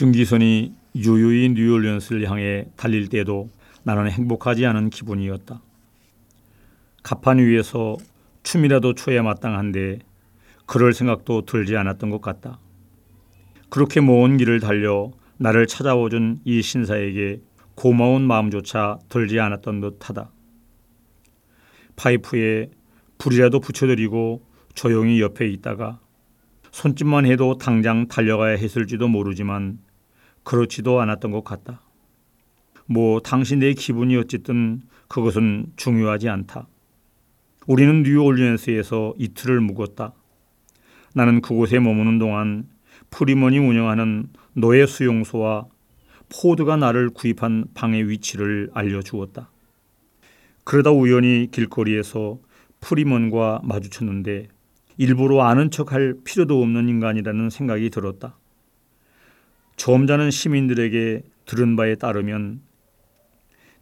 증기선이 유유히 뉴올리언스를 향해 달릴 때도 나는 행복하지 않은 기분이었다. 가판 위에서 춤이라도 춰야 마땅한데 그럴 생각도 들지 않았던 것 같다. 그렇게 먼 길을 달려 나를 찾아오준 이 신사에게 고마운 마음조차 들지 않았던 듯하다. 파이프에 불이라도 붙여드리고 조용히 옆에 있다가 손짓만 해도 당장 달려가야 했을지도 모르지만 그렇지도 않았던 것 같다. 뭐 당신의 기분이 어쨌든 그것은 중요하지 않다. 우리는 뉴올리언스에서 이틀을 묵었다. 나는 그곳에 머무는 동안 프리먼이 운영하는 노예 수용소와 포드가 나를 구입한 방의 위치를 알려주었다. 그러다 우연히 길거리에서 프리먼과 마주쳤는데 일부러 아는 척할 필요도 없는 인간이라는 생각이 들었다. 점잖은 시민들에게 들은 바에 따르면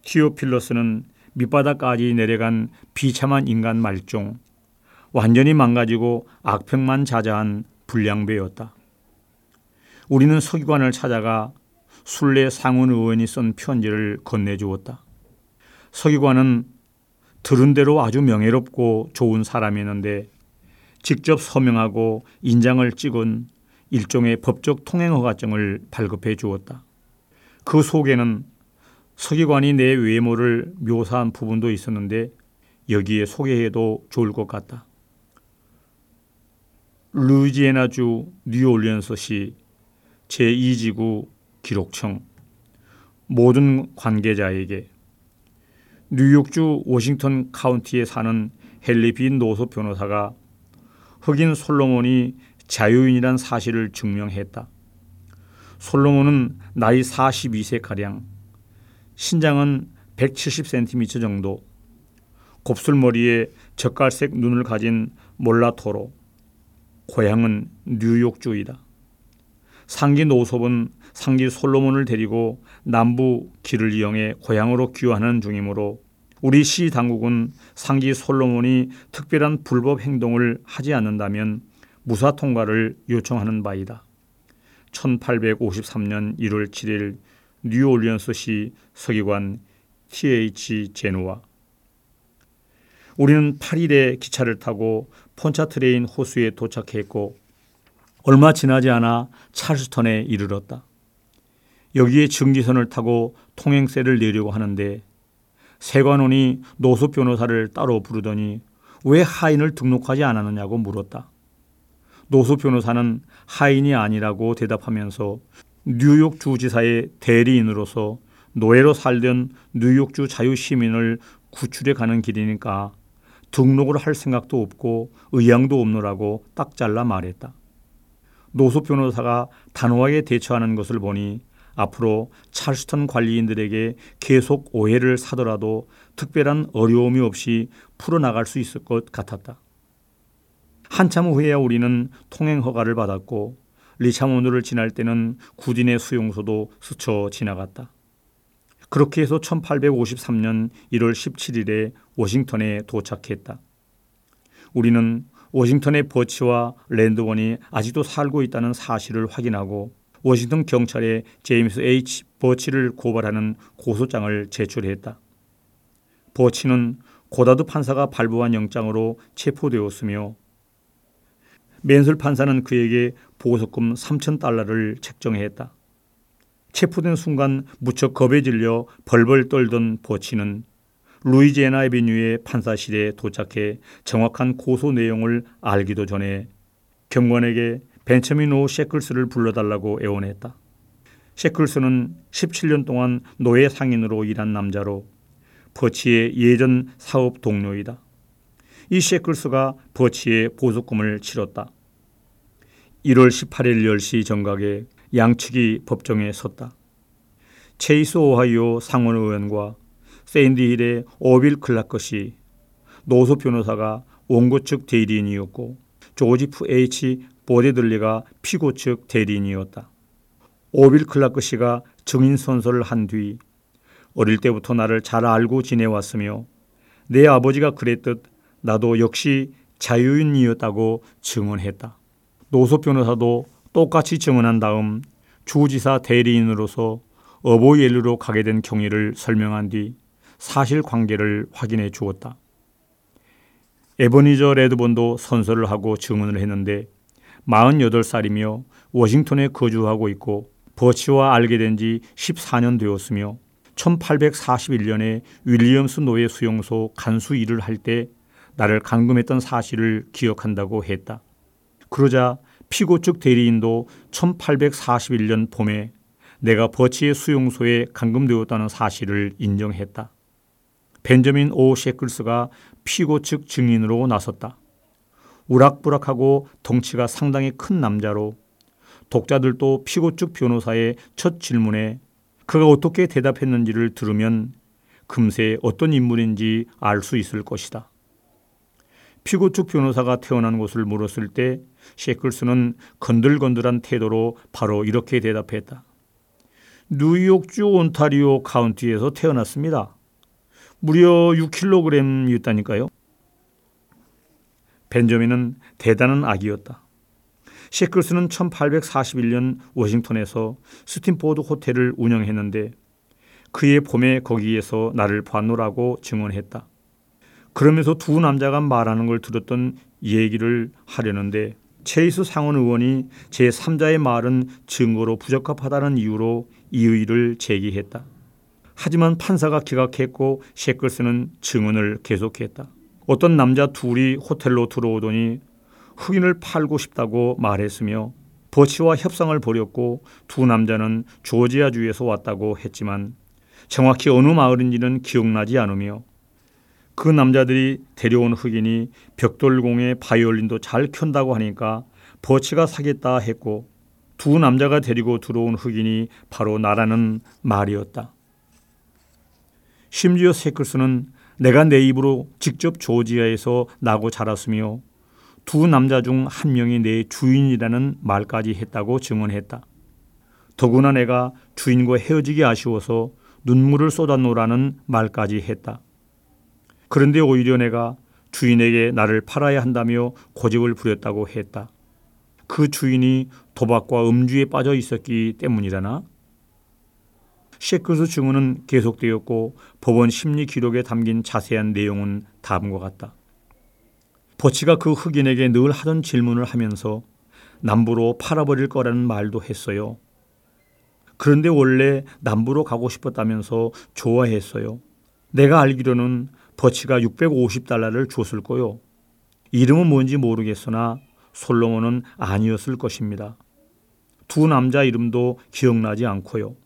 티오필러스는 밑바닥까지 내려간 비참한 인간 말종, 완전히 망가지고 악평만 자자한 불량배였다. 우리는 서기관을 찾아가 순례 상원 의원이 쓴 편지를 건네주었다. 서기관은 들은 대로 아주 명예롭고 좋은 사람이었는데 직접 서명하고 인장을 찍은 일종의 법적 통행 허가증을 발급해 주었다. 그 속에는 서기관이 내 외모를 묘사한 부분도 있었는데 여기에 소개해도 좋을 것 같다. 루이지애나주 뉴올리언스시 제2지구 기록청 모든 관계자에게 뉴욕주 워싱턴 카운티에 사는 헨리 빈 노소 변호사가 흑인 솔로몬이 자유인이란 사실을 증명했다. 솔로몬은 나이 42세 가량, 신장은 170cm 정도, 곱슬머리에 젓갈색 눈을 가진 몰라토로, 고향은 뉴욕주이다. 상기 노섭은 상기 솔로몬을 데리고 남부 길을 이용해 고향으로 귀환하는 중이므로 우리 시 당국은 상기 솔로몬이 특별한 불법 행동을 하지 않는다면 무사 통과를 요청하는 바이다. 1853년 1월 7일 뉴올리언스시 서기관 T.H. 제노와 우리는 8일에 기차를 타고 폰차트레인 호수에 도착했고 얼마 지나지 않아 찰스턴에 이르렀다. 여기에 증기선을 타고 통행세를 내려고 하는데 세관원이 노수 변호사를 따로 부르더니 왜 하인을 등록하지 않았느냐고 물었다. 노수 변호사는 하인이 아니라고 대답하면서 뉴욕 주지사의 대리인으로서 노예로 살던 뉴욕주 자유시민을 구출해 가는 길이니까 등록을 할 생각도 없고 의향도 없노라고 딱 잘라 말했다. 노수 변호사가 단호하게 대처하는 것을 보니 앞으로 찰스턴 관리인들에게 계속 오해를 사더라도 특별한 어려움이 없이 풀어나갈 수 있을 것 같았다. 한참 후에야 우리는 통행 허가를 받았고 리차몬드를 지날 때는 구딘의 수용소도 스쳐 지나갔다. 그렇게 해서 1853년 1월 17일에 워싱턴에 도착했다. 우리는 워싱턴의 버치와 랜드원이 아직도 살고 있다는 사실을 확인하고 워싱턴 경찰에 제임스 H. 버치를 고발하는 고소장을 제출했다. 버치는 고다드 판사가 발부한 영장으로 체포되었으며 맨슬 판사는 그에게 보석금 3천 달러를 책정했다. 체포된 순간 무척 겁에 질려 벌벌 떨던 버치는 루이지애나 에비뉴의 판사실에 도착해 정확한 고소 내용을 알기도 전에 경관에게 벤처민 오 셰클스를 불러달라고 애원했다. 셰클스는 17년 동안 노예 상인으로 일한 남자로 버치의 예전 사업 동료이다. 이 셰클스가 버치의 보석금을 치렀다. 1월 18일 10시 정각에 양측이 법정에 섰다. 체이스 오하이오 상원 의원과 샌디 힐의 오빌 클라크 씨, 노섭 변호사가 원고 측 대리인이었고 조지프 H. 보데들리가 피고 측 대리인이었다. 오빌 클라크 씨가 증인 선서를 한 뒤 어릴 때부터 나를 잘 알고 지내왔으며 내 아버지가 그랬듯 나도 역시 자유인이었다고 증언했다. 노소 변호사도 똑같이 증언한 다음 주지사 대리인으로서 어보옐르로 가게 된 경위를 설명한 뒤 사실관계를 확인해 주었다. 에버니저 레드본도 선서를 하고 증언을 했는데 48살이며 워싱턴에 거주하고 있고 버치와 알게 된 지 14년 되었으며 1841년에 윌리엄스 노예 수용소 간수 일을 할 때 나를 감금했던 사실을 기억한다고 했다. 그러자 피고 측 대리인도 1841년 봄에 내가 버치의 수용소에 감금되었다는 사실을 인정했다. 벤저민 오 셰클스가 피고 측 증인으로 나섰다. 우락부락하고 덩치가 상당히 큰 남자로 독자들도 피고 측 변호사의 첫 질문에 그가 어떻게 대답했는지를 들으면 금세 어떤 인물인지 알 수 있을 것이다. 피고 측 변호사가 태어난 곳을 물었을 때 셰클스는 건들건들한 태도로 바로 이렇게 대답했다. 뉴욕주 온타리오 카운티에서 태어났습니다. 무려 6kg이었다니까요. 벤저민은 대단한 아기였다. 셰클스는 1841년 워싱턴에서 스팀보트 호텔을 운영했는데 그해 봄에 거기에서 나를 봤노라고 증언했다. 그러면서 두 남자가 말하는 걸 들었던 얘기를 하려는데 체이스 상원 의원이 제3자의 말은 증거로 부적합하다는 이유로 이의를 제기했다. 하지만 판사가 기각했고 셰클스는 증언을 계속했다. 어떤 남자 둘이 호텔로 들어오더니 흑인을 팔고 싶다고 말했으며 버치와 협상을 벌였고 두 남자는 조지아주에서 왔다고 했지만 정확히 어느 마을인지는 기억나지 않으며 그 남자들이 데려온 흑인이 벽돌공에 바이올린도 잘 켠다고 하니까 버치가 사겠다 했고 두 남자가 데리고 들어온 흑인이 바로 나라는 말이었다. 심지어 세클스는 내가 내 입으로 직접 조지아에서 나고 자랐으며 두 남자 중 한 명이 내 주인이라는 말까지 했다고 증언했다. 더구나 내가 주인과 헤어지기 아쉬워서 눈물을 쏟아놓으라는 말까지 했다. 그런데 오히려 내가 주인에게 나를 팔아야 한다며 고집을 부렸다고 했다. 그 주인이 도박과 음주에 빠져 있었기 때문이라나? 셰크스 증언은 계속되었고 법원 심리 기록에 담긴 자세한 내용은 다음과 같다. 버치가 그 흑인에게 늘 하던 질문을 하면서 남부로 팔아버릴 거라는 말도 했어요. 그런데 원래 남부로 가고 싶었다면서 좋아했어요. 내가 알기로는 버치가 650달러를 줬을 거요. 이름은 뭔지 모르겠으나 솔로몬은 아니었을 것입니다. 두 남자 이름도 기억나지 않고요.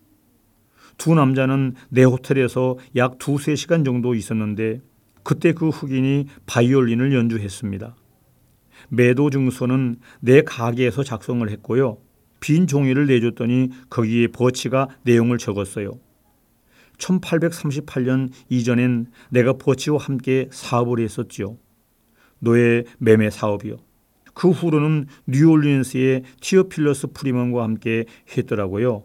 두 남자는 내 호텔에서 약 두세 시간 정도 있었는데 그때 그 흑인이 바이올린을 연주했습니다. 매도 증서는 내 가게에서 작성을 했고요. 빈 종이를 내줬더니 거기에 버치가 내용을 적었어요. 1838년 이전엔 내가 버치와 함께 사업을 했었지요. 노예 매매 사업이요. 그 후로는 뉴올리언스의 티어필러스 프리먼과 함께 했더라고요.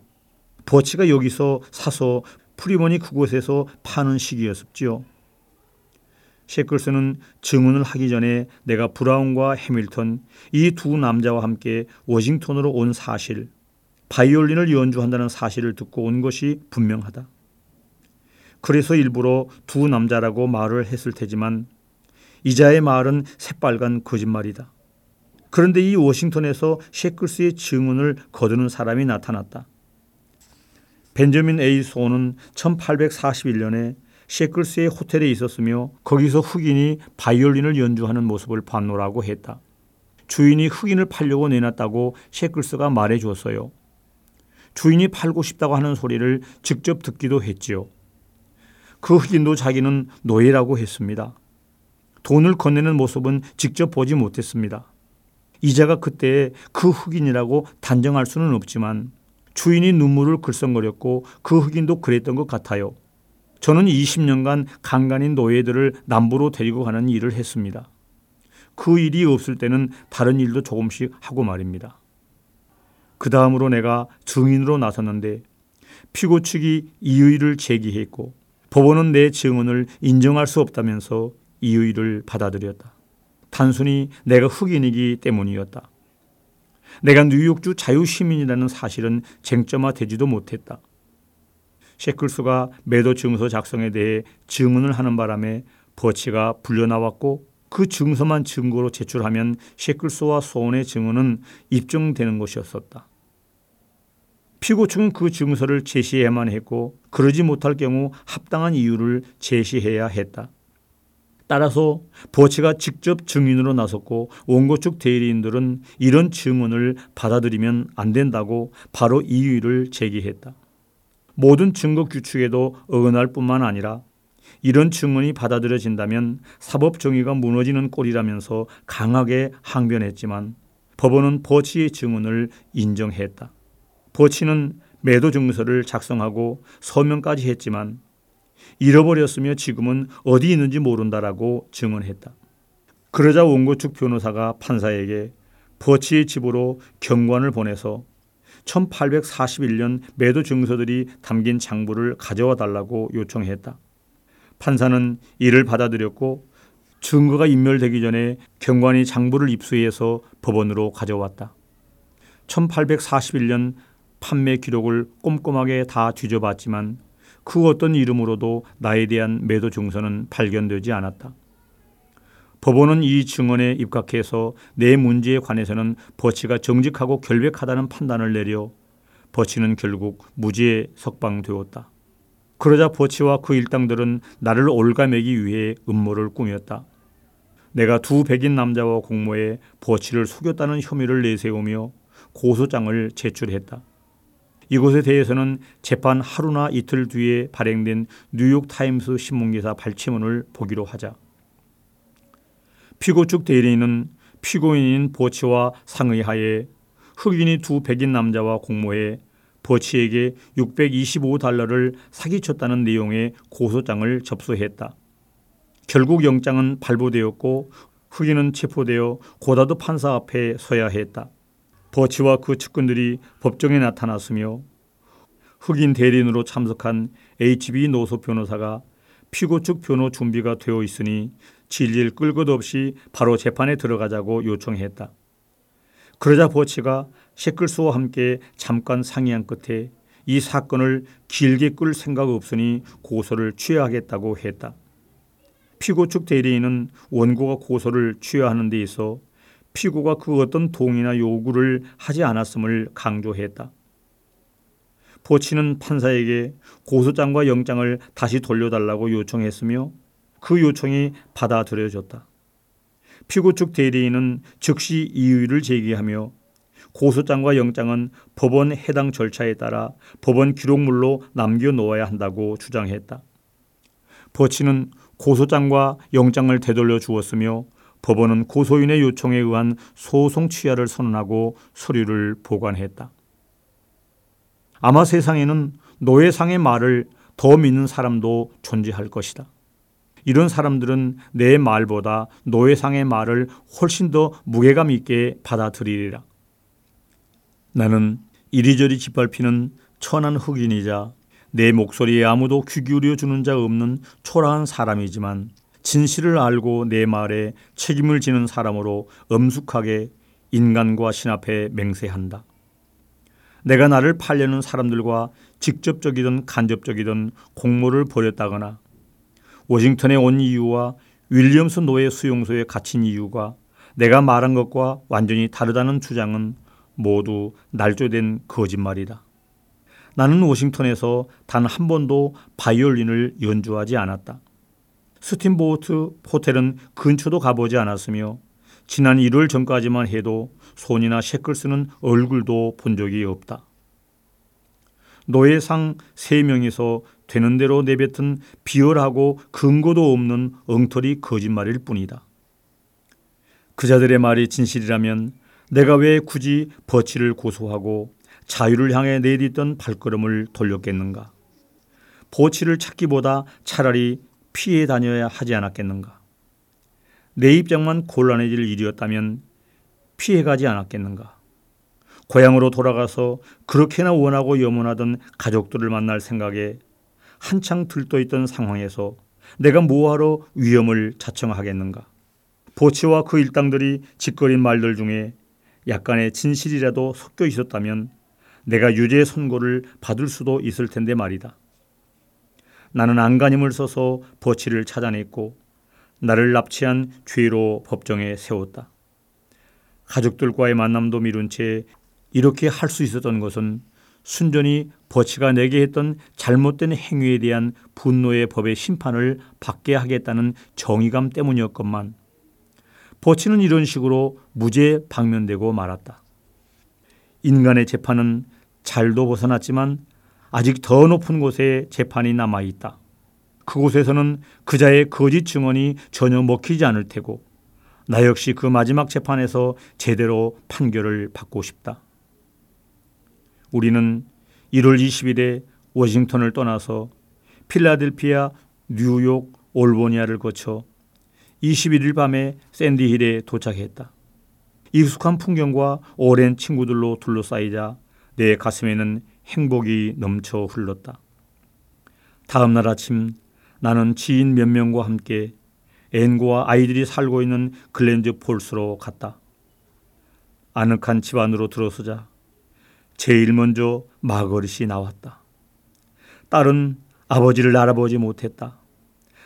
버치가 여기서 사서 프리먼이 그곳에서 파는 식이었지요. 셰클스는 증언을 하기 전에 내가 브라운과 해밀턴 이 두 남자와 함께 워싱턴으로 온 사실, 바이올린을 연주한다는 사실을 듣고 온 것이 분명하다. 그래서 일부러 두 남자라고 말을 했을 테지만 이자의 말은 새빨간 거짓말이다. 그런데 이 워싱턴에서 셰클스의 증언을 거두는 사람이 나타났다. 벤저민 A 소는 1841년에 셰클스의 호텔에 있었으며 거기서 흑인이 바이올린을 연주하는 모습을 봤노라고 했다. 주인이 흑인을 팔려고 내놨다고 셰클스가 말해 주었어요. 주인이 팔고 싶다고 하는 소리를 직접 듣기도 했지요. 그 흑인도 자기는 노예라고 했습니다. 돈을 건네는 모습은 직접 보지 못했습니다. 이자가 그때 그 흑인이라고 단정할 수는 없지만 주인이 눈물을 글썽거렸고 그 흑인도 그랬던 것 같아요. 저는 20년간 간간인 노예들을 남부로 데리고 가는 일을 했습니다. 그 일이 없을 때는 다른 일도 조금씩 하고 말입니다. 그 다음으로 내가 증인으로 나섰는데 피고 측이 이의를 제기했고 법원은 내 증언을 인정할 수 없다면서 이의를 받아들였다. 단순히 내가 흑인이기 때문이었다. 내가 뉴욕주 자유시민이라는 사실은 쟁점화되지도 못했다. 셰클스가 매도 증서 작성에 대해 증언을 하는 바람에 버치가 불려나왔고 그 증서만 증거로 제출하면 셰클스와 소원의 증언은 입증되는 것이었었다. 피고 측은 그 증서를 제시해야만 했고 그러지 못할 경우 합당한 이유를 제시해야 했다. 따라서 버치가 직접 증인으로 나섰고 원고 측 대리인들은 이런 증언을 받아들이면 안 된다고 바로 이유를 제기했다. 모든 증거 규칙에도 어긋날 뿐만 아니라 이런 증언이 받아들여진다면 사법 정의가 무너지는 꼴이라면서 강하게 항변했지만 법원은 버치의 증언을 인정했다. 버치는 매도 증서를 작성하고 서명까지 했지만 잃어버렸으며 지금은 어디 있는지 모른다라고 증언했다. 그러자 원고 측 변호사가 판사에게 버치의 집으로 경관을 보내서 1841년 매도 증서들이 담긴 장부를 가져와 달라고 요청했다. 판사는 이를 받아들였고 증거가 인멸되기 전에 경관이 장부를 입수해서 법원으로 가져왔다. 1841년 판매 기록을 꼼꼼하게 다 뒤져봤지만 그 어떤 이름으로도 나에 대한 매도 증서는 발견되지 않았다. 법원은 이 증언에 입각해서 내 문제에 관해서는 버치가 정직하고 결백하다는 판단을 내려 버치는 결국 무죄에 석방되었다. 그러자 버치와 그 일당들은 나를 옭아매기 위해 음모를 꾸몄다. 내가 두 백인 남자와 공모해 버치를 속였다는 혐의를 내세우며 고소장을 제출했다. 이것에 대해서는 재판 하루나 이틀 뒤에 발행된 뉴욕 타임스 신문기사 발췌문을 보기로 하자. 피고 측 대리인은 피고인인 버치와 상의하에 흑인이 두 백인 남자와 공모해 버치에게 625달러를 사기쳤다는 내용의 고소장을 접수했다. 결국 영장은 발부되었고 흑인은 체포되어 고다드 판사 앞에 서야 했다. 버치와 그 측근들이 법정에 나타났으며 흑인 대리인으로 참석한 HB 노소 변호사가 피고 측 변호 준비가 되어 있으니 진리를 끌 것 없이 바로 재판에 들어가자고 요청했다. 그러자 버치가 셰클스와 함께 잠깐 상의한 끝에 이 사건을 길게 끌 생각 없으니 고소를 취하하겠다고 했다. 피고 측 대리인은 원고가 고소를 취하하는 데 있어 피고가 그 어떤 동의나 요구를 하지 않았음을 강조했다. 보치는 판사에게 고소장과 영장을 다시 돌려달라고 요청했으며 그 요청이 받아들여졌다. 피고 측 대리인은 즉시 이의를 제기하며 고소장과 영장은 법원 해당 절차에 따라 법원 기록물로 남겨놓아야 한다고 주장했다. 버치는 고소장과 영장을 되돌려 주었으며 법원은 고소인의 요청에 의한 소송 취하를 선언하고 서류를 보관했다. 아마 세상에는 노예상의 말을 더 믿는 사람도 존재할 것이다. 이런 사람들은 내 말보다 노예상의 말을 훨씬 더 무게감 있게 받아들이리라. 나는 이리저리 짓밟히는 천한 흑인이자 내 목소리에 아무도 귀 기울여 주는 자 없는 초라한 사람이지만 진실을 알고 내 말에 책임을 지는 사람으로 엄숙하게 인간과 신 앞에 맹세한다. 내가 나를 팔려는 사람들과 직접적이든 간접적이든 공모를 벌였다거나 워싱턴에 온 이유와 윌리엄스 노예 수용소에 갇힌 이유가 내가 말한 것과 완전히 다르다는 주장은 모두 날조된 거짓말이다. 나는 워싱턴에서 단 한 번도 바이올린을 연주하지 않았다. 스팀보트 호텔은 근처도 가보지 않았으며 지난 1월 전까지만 해도 손이나 셰클스는 얼굴도 본 적이 없다. 노예상 3명이서 되는 대로 내뱉은 비열하고 근거도 없는 엉터리 거짓말일 뿐이다. 그자들의 말이 진실이라면 내가 왜 굳이 버치를 고소하고 자유를 향해 내딛던 발걸음을 돌렸겠는가? 보치를 찾기보다 차라리 피해 다녀야 하지 않았겠는가? 내 입장만 곤란해질 일이었다면 피해 가지 않았겠는가? 고향으로 돌아가서 그렇게나 원하고 염원하던 가족들을 만날 생각에 한창 들떠 있던 상황에서 내가 뭐하러 위험을 자청하겠는가? 보치와 그 일당들이 짓거린 말들 중에 약간의 진실이라도 섞여 있었다면 내가 유죄 선고를 받을 수도 있을 텐데 말이다. 나는 안간힘을 써서 버치를 찾아냈고 나를 납치한 죄로 법정에 세웠다. 가족들과의 만남도 미룬 채 이렇게 할 수 있었던 것은 순전히 버치가 내게 했던 잘못된 행위에 대한 분노의 법의 심판을 받게 하겠다는 정의감 때문이었건만 버치는 이런 식으로 무죄 방면되고 말았다. 인간의 재판은 잘도 벗어났지만 아직 더 높은 곳에 재판이 남아 있다. 그곳에서는 그자의 거짓 증언이 전혀 먹히지 않을 테고 나 역시 그 마지막 재판에서 제대로 판결을 받고 싶다. 우리는 1월 20일에 워싱턴을 떠나서 필라델피아, 뉴욕, 올보니아를 거쳐 21일 밤에 샌디힐에 도착했다. 익숙한 풍경과 오랜 친구들로 둘러싸이자 내 가슴에는 행복이 넘쳐 흘렀다. 다음 날 아침 나는 지인 몇 명과 함께 앤과 아이들이 살고 있는 글렌즈 폴스로 갔다. 아늑한 집 안으로 들어서자 제일 먼저 마거릿이 나왔다. 딸은 아버지를 알아보지 못했다.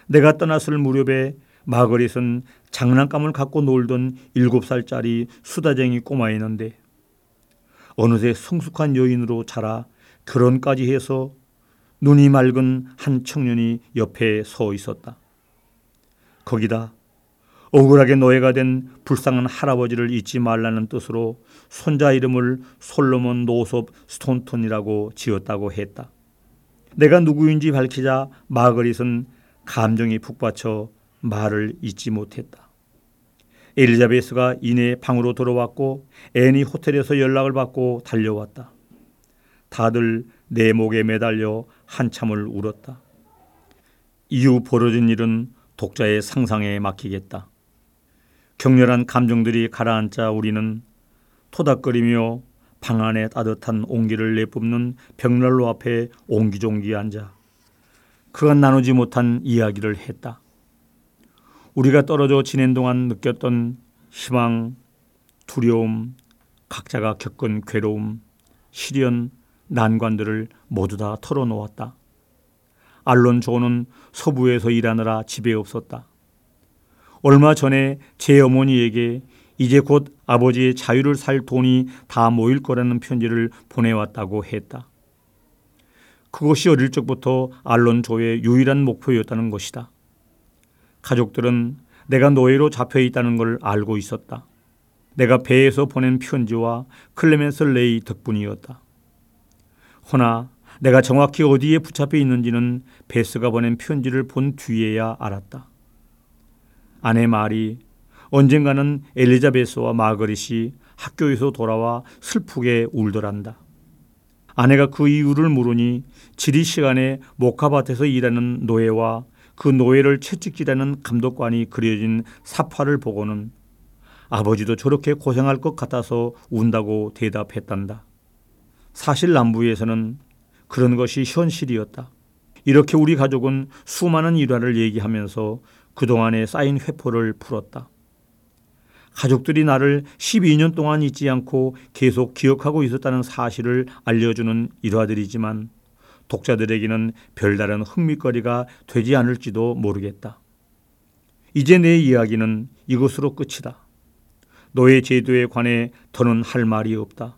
내가 떠났을 무렵에 마거릿은 장난감을 갖고 놀던 일곱 살짜리 수다쟁이 꼬마였는데 어느새 성숙한 여인으로 자라 결혼까지 해서 눈이 맑은 한 청년이 옆에 서 있었다. 거기다 억울하게 노예가 된 불쌍한 할아버지를 잊지 말라는 뜻으로 손자 이름을 솔로몬 노섭 스톤턴이라고 지었다고 했다. 내가 누구인지 밝히자 마거릿은 감정이 북받쳐 말을 잇지 못했다. 엘리자베스가 이내 방으로 들어왔고 앤이 호텔에서 연락을 받고 달려왔다. 다들 내 목에 매달려 한참을 울었다. 이후 벌어진 일은 독자의 상상에 맡기겠다. 격렬한 감정들이 가라앉자 우리는 토닥거리며 방 안에 따뜻한 온기를 내뿜는 벽난로 앞에 옹기종기 앉아 그간 나누지 못한 이야기를 했다. 우리가 떨어져 지낸 동안 느꼈던 희망, 두려움, 각자가 겪은 괴로움, 시련, 난관들을 모두 다 털어놓았다. 알론조는 서부에서 일하느라 집에 없었다. 얼마 전에 제 어머니에게 이제 곧 아버지의 자유를 살 돈이 다 모일 거라는 편지를 보내왔다고 했다. 그것이 어릴 적부터 알론조의 유일한 목표였다는 것이다. 가족들은 내가 노예로 잡혀 있다는 걸 알고 있었다. 내가 배에서 보낸 편지와 클레멘스 레이 덕분이었다. 허나 내가 정확히 어디에 붙잡혀 있는지는 베스가 보낸 편지를 본 뒤에야 알았다. 아내 말이 언젠가는 엘리자베스와 마거릿이 학교에서 돌아와 슬프게 울더란다. 아내가 그 이유를 물으니 지리 시간에 목화밭에서 일하는 노예와 그 노예를 채찍질하는 감독관이 그려진 사파를 보고는 아버지도 저렇게 고생할 것 같아서 운다고 대답했단다. 사실 남부에서는 그런 것이 현실이었다. 이렇게 우리 가족은 수많은 일화를 얘기하면서 그동안에 쌓인 회포를 풀었다. 가족들이 나를 12년 동안 잊지 않고 계속 기억하고 있었다는 사실을 알려주는 일화들이지만 독자들에게는 별다른 흥미거리가 되지 않을지도 모르겠다. 이제 내 이야기는 이것으로 끝이다. 노예 제도에 관해 더는 할 말이 없다.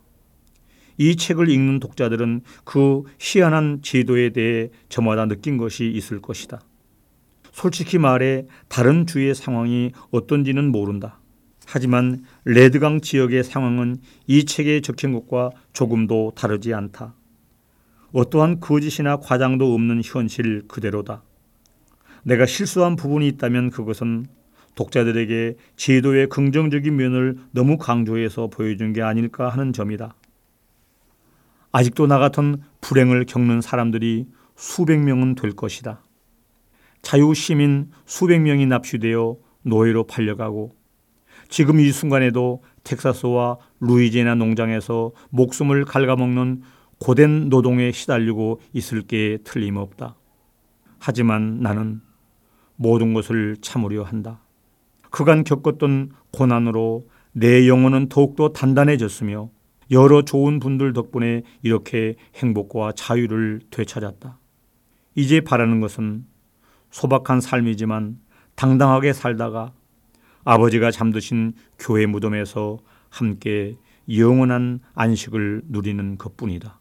이 책을 읽는 독자들은 그 희한한 제도에 대해 저마다 느낀 것이 있을 것이다. 솔직히 말해 다른 주의 상황이 어떤지는 모른다. 하지만 레드강 지역의 상황은 이 책에 적힌 것과 조금도 다르지 않다. 어떠한 거짓이나 과장도 없는 현실 그대로다. 내가 실수한 부분이 있다면 그것은 독자들에게 제도의 긍정적인 면을 너무 강조해서 보여준 게 아닐까 하는 점이다. 아직도 나 같은 불행을 겪는 사람들이 수백 명은 될 것이다. 자유시민 수백 명이 납치되어 노예로 팔려가고 지금 이 순간에도 텍사스와 루이지애나 농장에서 목숨을 갉아먹는 고된 노동에 시달리고 있을 게 틀림없다. 하지만 나는 모든 것을 참으려 한다. 그간 겪었던 고난으로 내 영혼은 더욱더 단단해졌으며 여러 좋은 분들 덕분에 이렇게 행복과 자유를 되찾았다. 이제 바라는 것은 소박한 삶이지만 당당하게 살다가 아버지가 잠드신 교회 무덤에서 함께 영원한 안식을 누리는 것뿐이다.